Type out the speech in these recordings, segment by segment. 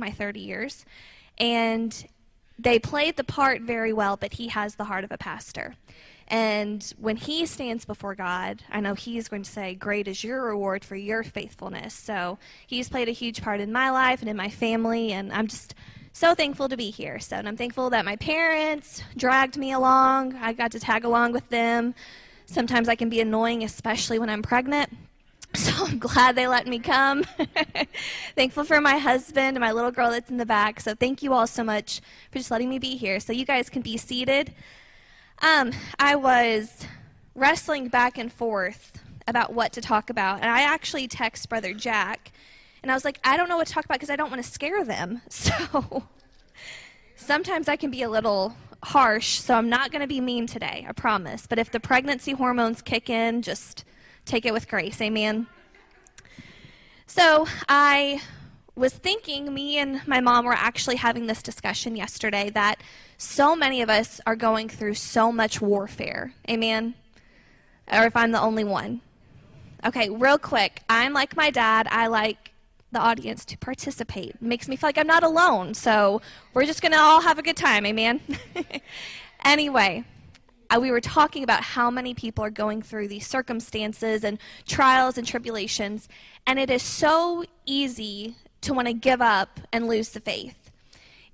my 30 years. And they played the part very well, but he has the heart of a pastor. And when he stands before God, I know he's going to say, Great is your reward for your faithfulness. So he's played a huge part in my life and in my family, and I'm just so thankful to be here. So, and I'm thankful that my parents dragged me along. I got to tag along with them. Sometimes I can be annoying, especially when I'm pregnant. So I'm glad they let me come. Thankful for my husband and my little girl that's in the back. So thank you all so much for just letting me be here. So you guys can be seated. Um, I was wrestling back and forth about what to talk about, and I actually text Brother Jack, and I was like, I don't know what to talk about because I don't want to scare them. So sometimes I can be a little harsh, so I'm not going to be mean today, I promise. But if the pregnancy hormones kick in, just take it with grace. Amen. So I was thinking, me and my mom were actually having this discussion yesterday that so many of us are going through so much warfare. Amen? Or if I'm the only one. Okay, real quick. I'm like my dad. I like the audience to participate. Makes me feel like I'm not alone. So we're just going to all have a good time. Amen? anyway, we were talking about how many people are going through these circumstances and trials and tribulations. And it is so easy to want to give up and lose the faith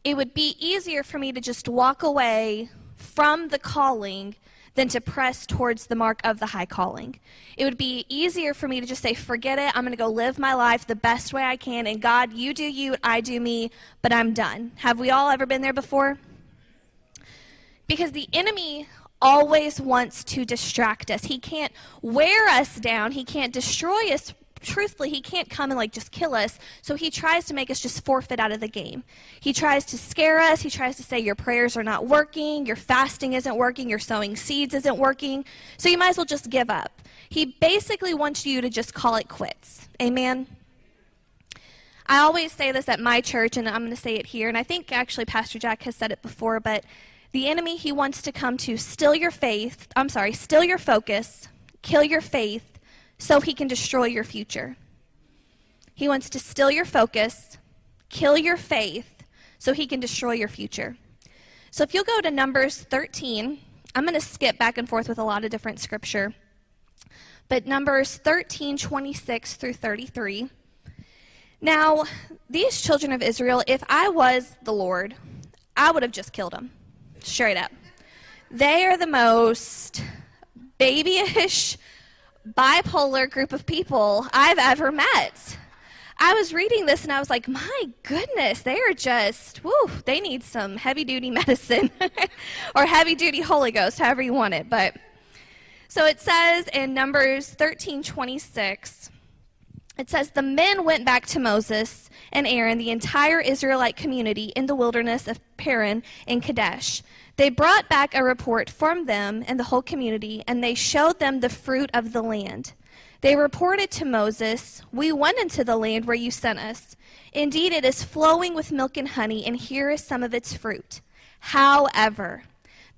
it would be easier for me to just walk away from the calling than to press towards the mark of the high calling. It would be easier for me to just say, forget it, I'm going to go live my life the best way I can, and God, you do you, I do me, but I'm done. Have we all ever been there before? Because the enemy always wants to distract us. He can't wear us down, he can't destroy us truthfully, he can't come and like just kill us. So he tries to make us just forfeit out of the game. He tries to scare us. He tries to say your prayers are not working, your fasting isn't working, your sowing seeds isn't working. So you might as well just give up. He basically wants you to just call it quits. Amen. I always say this at my church, and I'm going to say it here, and I think actually Pastor Jack has said it before, but the enemy, he wants to come to still your faith, I'm sorry, still your focus, kill your faith, so he can destroy your future. He wants to steal your focus, kill your faith, so he can destroy your future. So if you'll go to Numbers 13, I'm going to skip back and forth with a lot of different scripture. But Numbers 13, 26 through 33. Now, these children of Israel, if I was the Lord, I would have just killed them. Straight up. They are the most babyish, bipolar group of people I've ever met. I was reading this and I was like, my goodness, they are just, whoo, they need some heavy duty medicine or heavy duty Holy Ghost, however you want it. But so it says in Numbers 13 26, it says, The men went back to Moses and Aaron, the entire Israelite community, in the wilderness of Paran in Kadesh. They brought back a report from them and the whole community, and they showed them the fruit of the land. They reported to Moses, We went into the land where you sent us. Indeed, it is flowing with milk and honey, and here is some of its fruit. However,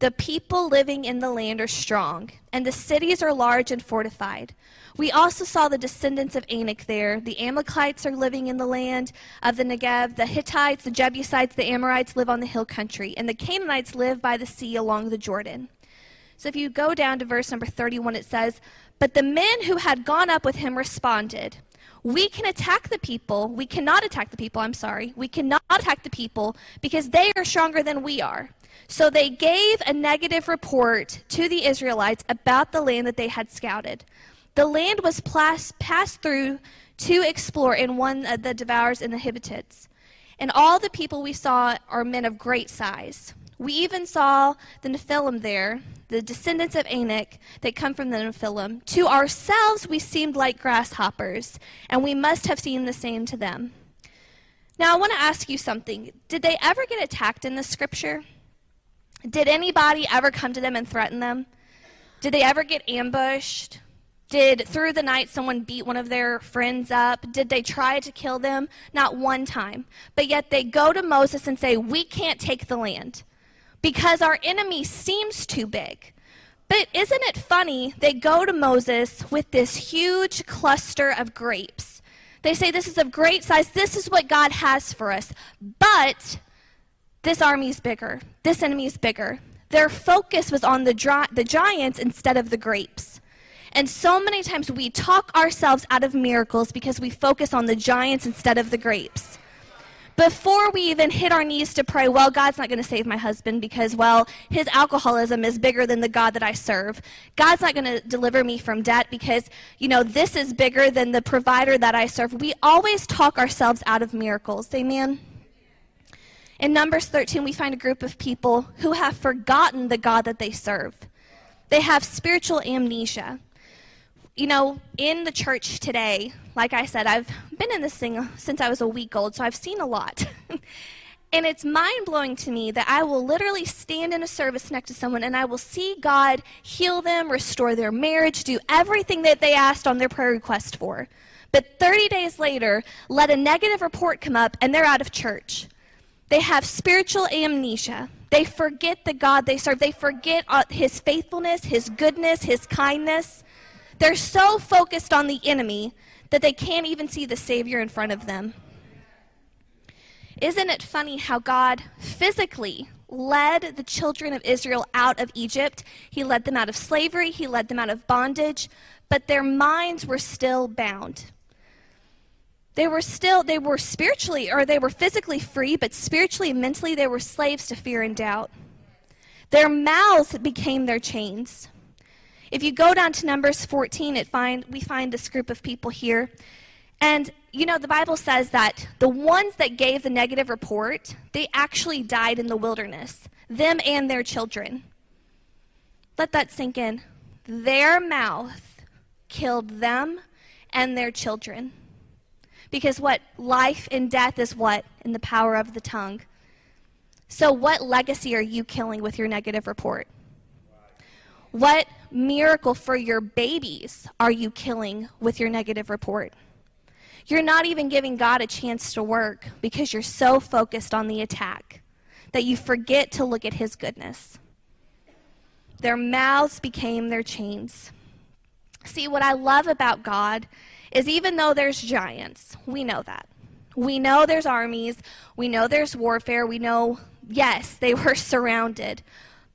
the people living in the land are strong, and the cities are large and fortified. We also saw the descendants of Anak there. The Amalekites are living in the land of the Negev. The Hittites, the Jebusites, the Amorites live on the hill country. And the Canaanites live by the sea along the Jordan. So if you go down to verse number 31, it says, But the men who had gone up with him responded, We can attack the people. We cannot attack the people, I'm sorry. We cannot attack the people because they are stronger than we are. So they gave a negative report to the Israelites about the land that they had scouted. The land was passed through to explore, and one of the devours and the Hittite. And all the people we saw are men of great size. We even saw the Nephilim there, the descendants of Anak that come from the Nephilim. To ourselves, we seemed like grasshoppers, and we must have seemed the same to them. Now, I want to ask you something. Did they ever get attacked in the scripture? Did anybody ever come to them and threaten them? Did they ever get ambushed? Did through the night someone beat one of their friends up? Did they try to kill them? Not one time. But yet they go to Moses and say, We can't take the land because our enemy seems too big. But isn't it funny? They go to Moses with this huge cluster of grapes. They say this is of great size. This is what God has for us. But this army's bigger. This enemy's bigger. Their focus was on the, dry, the giants instead of the grapes. And so many times we talk ourselves out of miracles because we focus on the giants instead of the grapes before we even hit our knees to pray, well, God's not going to save my husband because, well, his alcoholism is bigger than the God that I serve. God's not going to deliver me from debt because, you know, this is bigger than the provider that I serve. We always talk ourselves out of miracles. Amen. In Numbers 13, we find a group of people who have forgotten the God that they serve. They have spiritual amnesia you know, in the church today, like I said, I've been in this thing since I was a week old, so I've seen a lot. and it's mind blowing to me that I will literally stand in a service next to someone and I will see God heal them, restore their marriage, do everything that they asked on their prayer request for. But 30 days later, let a negative report come up and they're out of church. They have spiritual amnesia. They forget the God they serve. They forget uh, his faithfulness, his goodness, his kindness. They're so focused on the enemy that they can't even see the Savior in front of them. Isn't it funny how God physically led the children of Israel out of Egypt? He led them out of slavery, He led them out of bondage, but their minds were still bound. They were still, they were spiritually, or they were physically free, but spiritually and mentally they were slaves to fear and doubt. Their mouths became their chains. If you go down to Numbers 14, it find, we find this group of people here. And, you know, the Bible says that the ones that gave the negative report, they actually died in the wilderness, them and their children. Let that sink in. Their mouth killed them and their children. Because what? Life and death is what? In the power of the tongue. So, what legacy are you killing with your negative report? What miracle for your babies are you killing with your negative report? You're not even giving God a chance to work because you're so focused on the attack that you forget to look at His goodness. Their mouths became their chains. See, what I love about God is even though there's giants, we know that. We know there's armies, we know there's warfare, we know, yes, they were surrounded.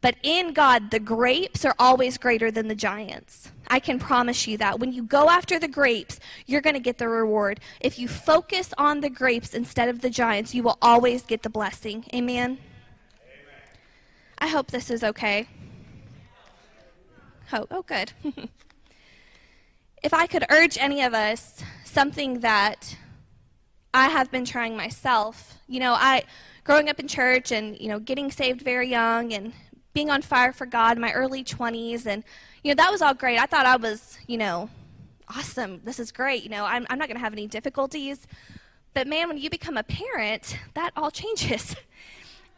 But in God, the grapes are always greater than the giants. I can promise you that. When you go after the grapes, you're going to get the reward. If you focus on the grapes instead of the giants, you will always get the blessing. Amen? Amen. I hope this is okay. Oh, oh good. if I could urge any of us something that I have been trying myself, you know, I growing up in church and you know getting saved very young and being on fire for God in my early 20s. And, you know, that was all great. I thought I was, you know, awesome. This is great. You know, I'm, I'm not going to have any difficulties. But, man, when you become a parent, that all changes.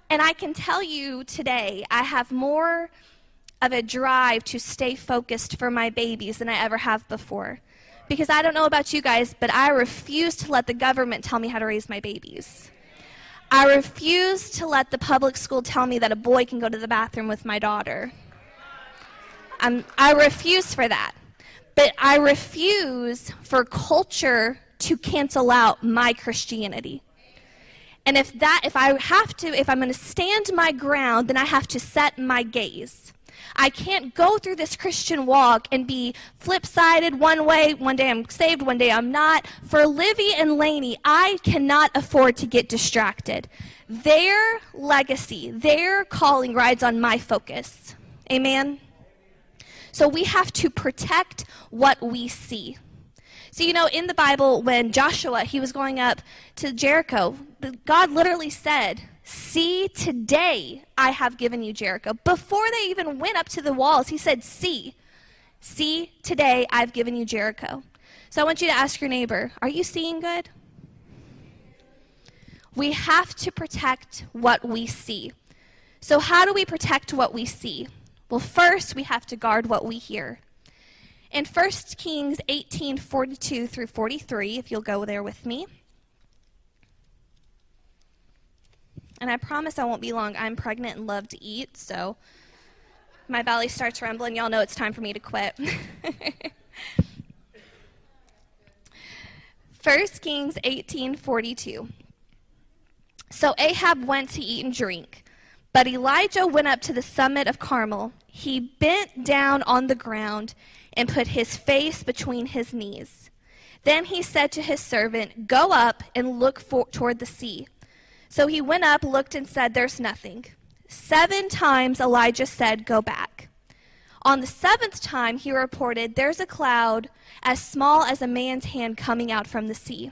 and I can tell you today, I have more of a drive to stay focused for my babies than I ever have before. Because I don't know about you guys, but I refuse to let the government tell me how to raise my babies. I refuse to let the public school tell me that a boy can go to the bathroom with my daughter. I'm, I refuse for that. But I refuse for culture to cancel out my Christianity. And if that if I have to if I'm going to stand my ground, then I have to set my gaze. I can't go through this Christian walk and be flip sided one way, one day I'm saved, one day I'm not. For Livy and Lainey, I cannot afford to get distracted. Their legacy, their calling rides on my focus. Amen? So we have to protect what we see. So, you know, in the Bible, when Joshua, he was going up to Jericho, God literally said, See, today I have given you Jericho. Before they even went up to the walls, he said, See, see, today I've given you Jericho. So I want you to ask your neighbor, Are you seeing good? We have to protect what we see. So, how do we protect what we see? Well, first, we have to guard what we hear. In 1 Kings 18 42 through 43, if you'll go there with me. And I promise I won't be long. I'm pregnant and love to eat, so my belly starts rumbling. Y'all know it's time for me to quit. 1 Kings 18:42. So Ahab went to eat and drink, but Elijah went up to the summit of Carmel. He bent down on the ground and put his face between his knees. Then he said to his servant, "Go up and look for, toward the sea." So he went up, looked and said, "There's nothing." 7 times Elijah said, "Go back." On the seventh time, he reported, There's a cloud as small as a man's hand coming out from the sea.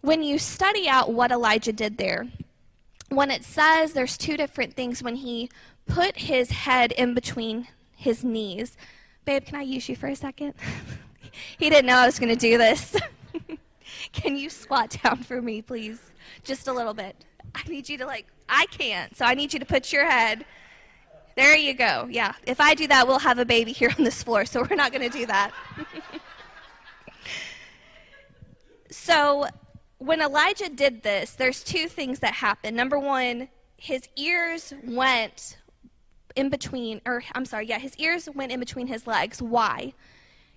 When you study out what Elijah did there, when it says there's two different things, when he put his head in between his knees, babe, can I use you for a second? he didn't know I was going to do this. can you squat down for me, please? Just a little bit. I need you to, like, I can't, so I need you to put your head there you go. Yeah. If I do that, we'll have a baby here on this floor, so we're not going to do that. so, when Elijah did this, there's two things that happened. Number one, his ears went in between, or I'm sorry, yeah, his ears went in between his legs. Why?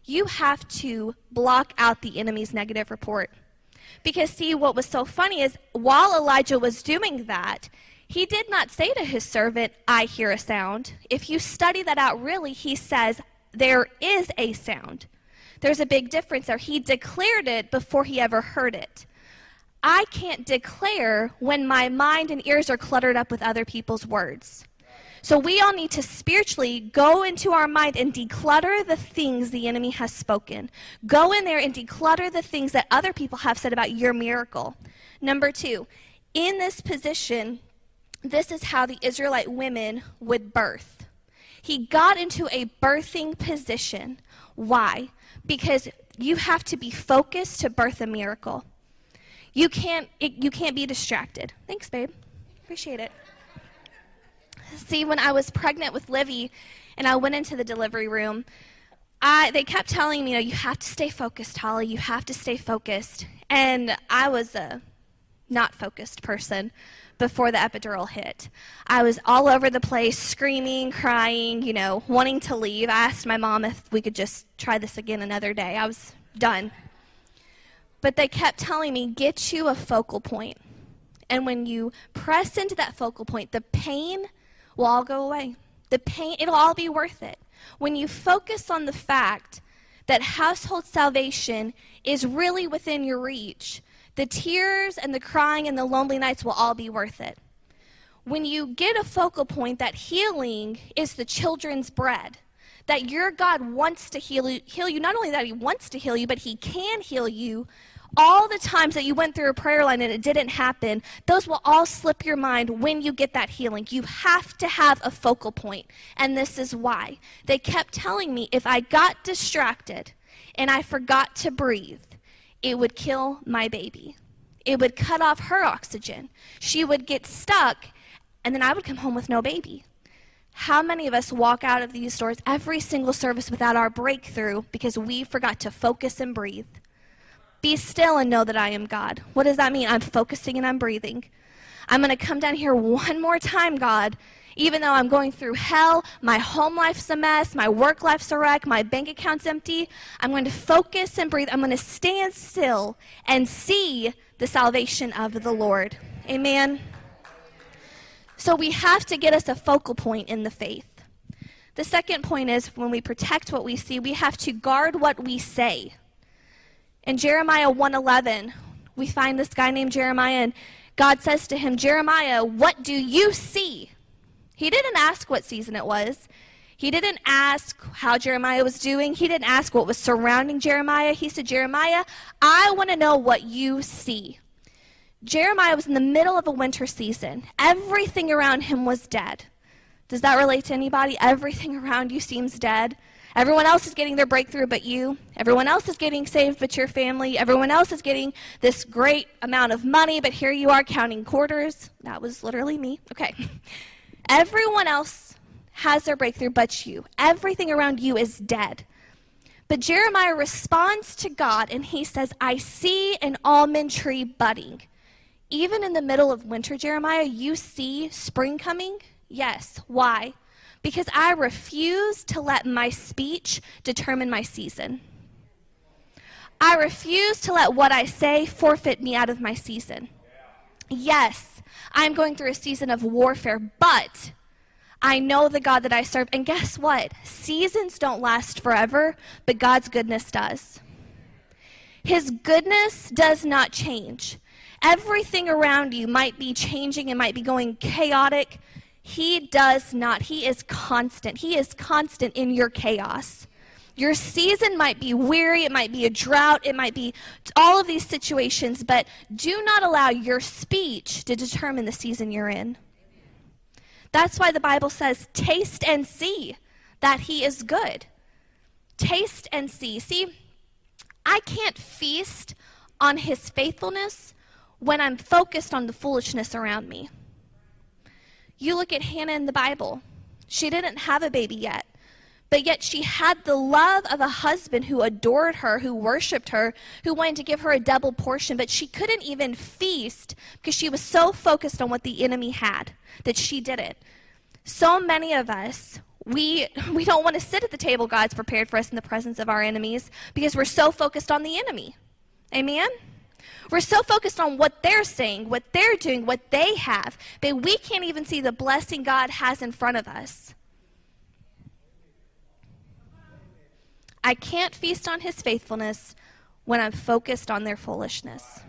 You have to block out the enemy's negative report. Because, see, what was so funny is while Elijah was doing that, he did not say to his servant, I hear a sound. If you study that out really, he says, There is a sound. There's a big difference there. He declared it before he ever heard it. I can't declare when my mind and ears are cluttered up with other people's words. So we all need to spiritually go into our mind and declutter the things the enemy has spoken. Go in there and declutter the things that other people have said about your miracle. Number two, in this position, this is how the Israelite women would birth. He got into a birthing position. Why? Because you have to be focused to birth a miracle. You can't, it, you can't be distracted. Thanks, babe. Appreciate it. See, when I was pregnant with Livy and I went into the delivery room, I, they kept telling me, you know, you have to stay focused, Holly. You have to stay focused. And I was a not focused person before the epidural hit. I was all over the place, screaming, crying, you know, wanting to leave. I asked my mom if we could just try this again another day. I was done. But they kept telling me, get you a focal point. And when you press into that focal point, the pain will all go away. The pain, it'll all be worth it. When you focus on the fact that household salvation is really within your reach, the tears and the crying and the lonely nights will all be worth it. When you get a focal point that healing is the children's bread, that your God wants to heal you, heal you, not only that He wants to heal you, but He can heal you. All the times that you went through a prayer line and it didn't happen, those will all slip your mind when you get that healing. You have to have a focal point, and this is why. They kept telling me if I got distracted and I forgot to breathe, it would kill my baby. It would cut off her oxygen. She would get stuck, and then I would come home with no baby. How many of us walk out of these doors every single service without our breakthrough because we forgot to focus and breathe? Be still and know that I am God. What does that mean? I'm focusing and I'm breathing. I'm going to come down here one more time, God, even though I'm going through hell, my home life's a mess, my work life's a wreck, my bank account's empty, I'm going to focus and breathe. I'm going to stand still and see the salvation of the Lord. Amen. So we have to get us a focal point in the faith. The second point is when we protect what we see, we have to guard what we say. In Jeremiah 1:11, we find this guy named Jeremiah and God says to him, "Jeremiah, what do you see?" He didn't ask what season it was. He didn't ask how Jeremiah was doing. He didn't ask what was surrounding Jeremiah. He said, Jeremiah, I want to know what you see. Jeremiah was in the middle of a winter season. Everything around him was dead. Does that relate to anybody? Everything around you seems dead. Everyone else is getting their breakthrough but you. Everyone else is getting saved but your family. Everyone else is getting this great amount of money, but here you are counting quarters. That was literally me. Okay. Everyone else has their breakthrough but you. Everything around you is dead. But Jeremiah responds to God and he says, I see an almond tree budding. Even in the middle of winter, Jeremiah, you see spring coming? Yes. Why? Because I refuse to let my speech determine my season. I refuse to let what I say forfeit me out of my season. Yes, I'm going through a season of warfare, but I know the God that I serve. And guess what? Seasons don't last forever, but God's goodness does. His goodness does not change. Everything around you might be changing, it might be going chaotic. He does not. He is constant. He is constant in your chaos. Your season might be weary, it might be a drought, it might be all of these situations, but do not allow your speech to determine the season you're in. That's why the Bible says, taste and see that He is good. Taste and see. See, I can't feast on His faithfulness when I'm focused on the foolishness around me. You look at Hannah in the Bible. She didn't have a baby yet, but yet she had the love of a husband who adored her, who worshiped her, who wanted to give her a double portion, but she couldn't even feast because she was so focused on what the enemy had that she didn't. So many of us, we, we don't want to sit at the table God's prepared for us in the presence of our enemies because we're so focused on the enemy. Amen? We're so focused on what they're saying, what they're doing, what they have, that we can't even see the blessing God has in front of us. I can't feast on his faithfulness when I'm focused on their foolishness.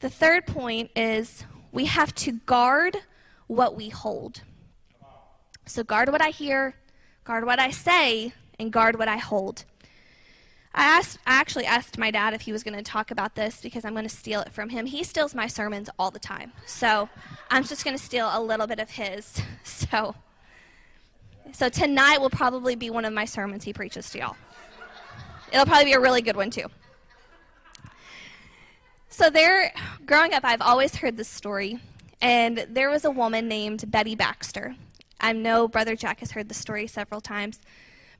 The third point is we have to guard what we hold. So, guard what I hear, guard what I say, and guard what I hold. I asked, I actually asked my dad if he was going to talk about this because I'm going to steal it from him. He steals my sermons all the time, so I'm just going to steal a little bit of his. So, so tonight will probably be one of my sermons he preaches to y'all. It'll probably be a really good one too. So there, growing up, I've always heard this story, and there was a woman named Betty Baxter. I know Brother Jack has heard the story several times,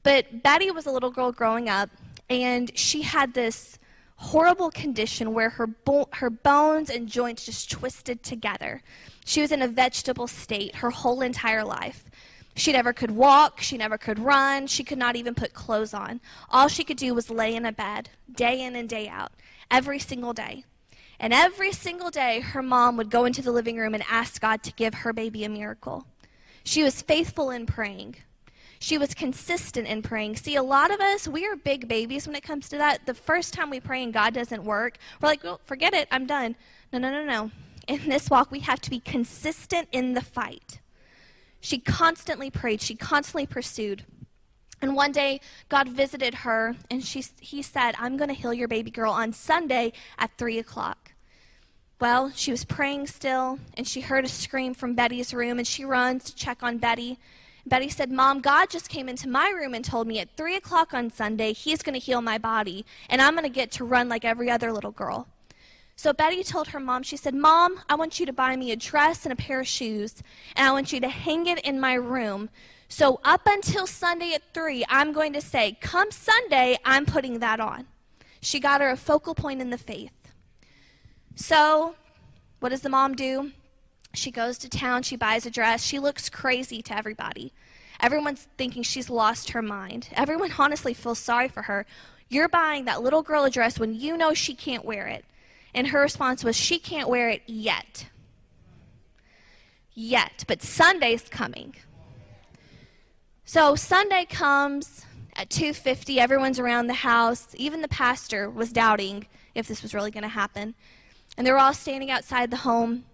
but Betty was a little girl growing up, and she had this horrible condition where her bo- her bones and joints just twisted together. She was in a vegetable state her whole entire life. She never could walk, she never could run, she could not even put clothes on. All she could do was lay in a bed, day in and day out, every single day. And every single day, her mom would go into the living room and ask God to give her baby a miracle. She was faithful in praying. She was consistent in praying. See, a lot of us, we are big babies when it comes to that. The first time we pray and God doesn't work, we're like, well, forget it, I'm done. No, no, no, no. In this walk, we have to be consistent in the fight. She constantly prayed, she constantly pursued. And one day, God visited her, and she, he said, I'm going to heal your baby girl on Sunday at 3 o'clock. Well, she was praying still, and she heard a scream from Betty's room, and she runs to check on Betty. Betty said, Mom, God just came into my room and told me at 3 o'clock on Sunday he's going to heal my body, and I'm going to get to run like every other little girl. So Betty told her mom, she said, Mom, I want you to buy me a dress and a pair of shoes, and I want you to hang it in my room. So up until Sunday at 3, I'm going to say, Come Sunday, I'm putting that on. She got her a focal point in the faith. So, what does the mom do? She goes to town, she buys a dress, she looks crazy to everybody. Everyone's thinking she's lost her mind. Everyone honestly feels sorry for her. You're buying that little girl a dress when you know she can't wear it. And her response was, She can't wear it yet. Yet. But Sunday's coming. So Sunday comes at 2:50 everyone's around the house even the pastor was doubting if this was really going to happen and they were all standing outside the home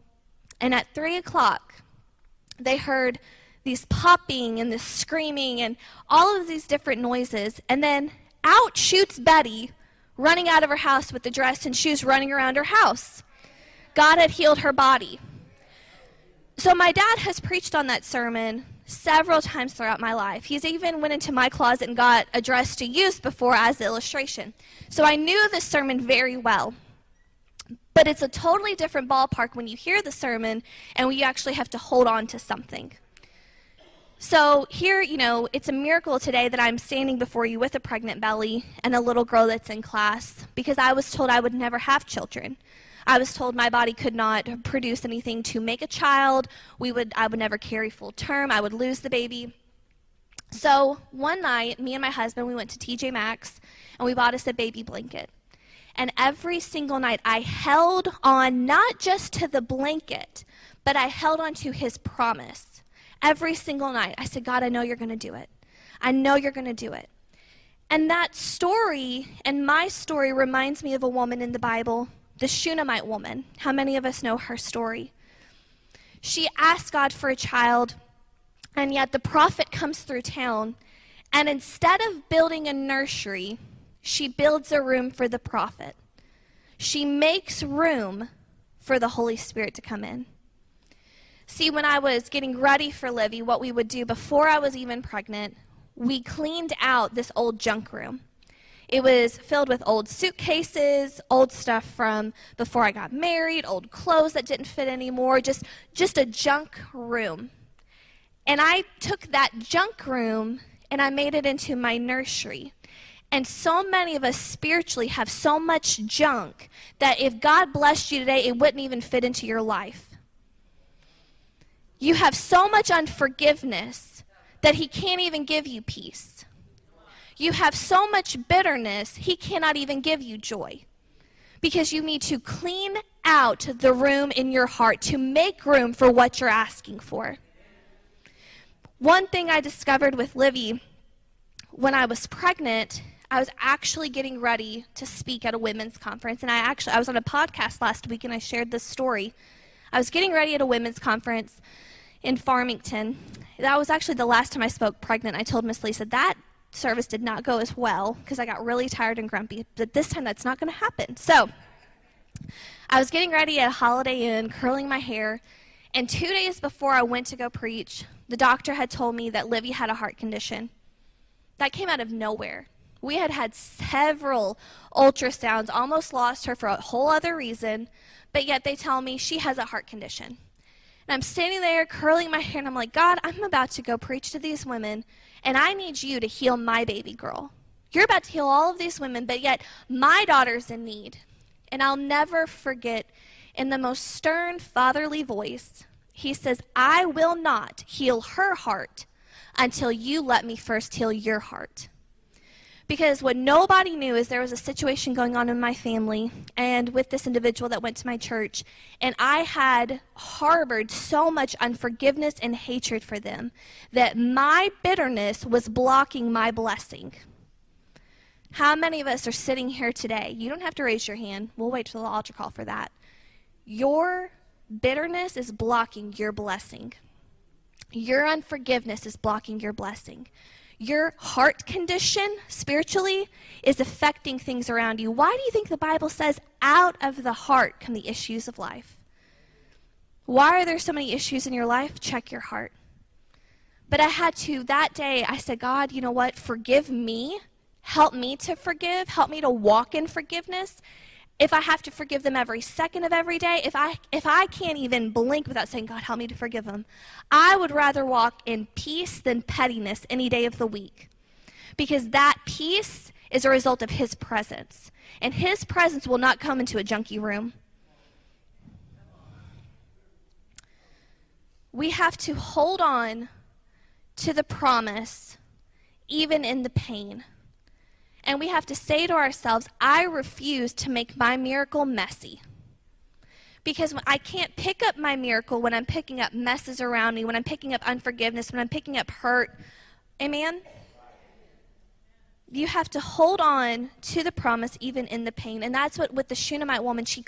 and at 3 o'clock they heard these popping and this screaming and all of these different noises and then out shoots betty running out of her house with the dress and shoes running around her house. God had healed her body. So my dad has preached on that sermon several times throughout my life. He's even went into my closet and got a dress to use before as the illustration. So I knew this sermon very well. But it's a totally different ballpark when you hear the sermon and when you actually have to hold on to something. So, here, you know, it's a miracle today that I'm standing before you with a pregnant belly and a little girl that's in class because I was told I would never have children. I was told my body could not produce anything to make a child. We would, I would never carry full term. I would lose the baby. So one night, me and my husband, we went to TJ Maxx and we bought us a baby blanket. And every single night, I held on not just to the blanket, but I held on to his promise. Every single night, I said, God, I know you're going to do it. I know you're going to do it. And that story and my story reminds me of a woman in the Bible, the Shunammite woman. How many of us know her story? She asked God for a child, and yet the prophet comes through town, and instead of building a nursery, she builds a room for the prophet. She makes room for the Holy Spirit to come in. See, when I was getting ready for Livy, what we would do before I was even pregnant, we cleaned out this old junk room. It was filled with old suitcases, old stuff from before I got married, old clothes that didn't fit anymore, just just a junk room. And I took that junk room and I made it into my nursery. And so many of us spiritually have so much junk that if God blessed you today, it wouldn't even fit into your life. You have so much unforgiveness that He can't even give you peace. You have so much bitterness, He cannot even give you joy. Because you need to clean out the room in your heart to make room for what you're asking for. One thing I discovered with Livy when I was pregnant I was actually getting ready to speak at a women's conference, and I actually I was on a podcast last week and I shared this story. I was getting ready at a women's conference in Farmington. That was actually the last time I spoke pregnant. I told Miss Lisa that service did not go as well because I got really tired and grumpy. But this time that's not going to happen. So I was getting ready at a Holiday Inn, curling my hair, and two days before I went to go preach, the doctor had told me that Livy had a heart condition. That came out of nowhere. We had had several ultrasounds, almost lost her for a whole other reason, but yet they tell me she has a heart condition. And I'm standing there curling my hair, and I'm like, God, I'm about to go preach to these women, and I need you to heal my baby girl. You're about to heal all of these women, but yet my daughter's in need. And I'll never forget, in the most stern, fatherly voice, he says, I will not heal her heart until you let me first heal your heart. Because what nobody knew is there was a situation going on in my family and with this individual that went to my church, and I had harbored so much unforgiveness and hatred for them that my bitterness was blocking my blessing. How many of us are sitting here today? You don't have to raise your hand. We'll wait till the altar call for that. Your bitterness is blocking your blessing. Your unforgiveness is blocking your blessing your heart condition spiritually is affecting things around you. Why do you think the Bible says, out of the heart come the issues of life? Why are there so many issues in your life? Check your heart. But I had to, that day, I said, God, you know what? Forgive me. Help me to forgive. Help me to walk in forgiveness if I have to forgive them every second of every day, if I if I can't even blink without saying, God, help me to forgive them, I would rather walk in peace than pettiness any day of the week. Because that peace is a result of his presence. And his presence will not come into a junky room. We have to hold on to the promise even in the pain. And we have to say to ourselves, I refuse to make my miracle messy. Because I can't pick up my miracle when I'm picking up messes around me, when I'm picking up unforgiveness, when I'm picking up hurt. Amen? You have to hold on to the promise even in the pain. And that's what with the Shunammite woman, she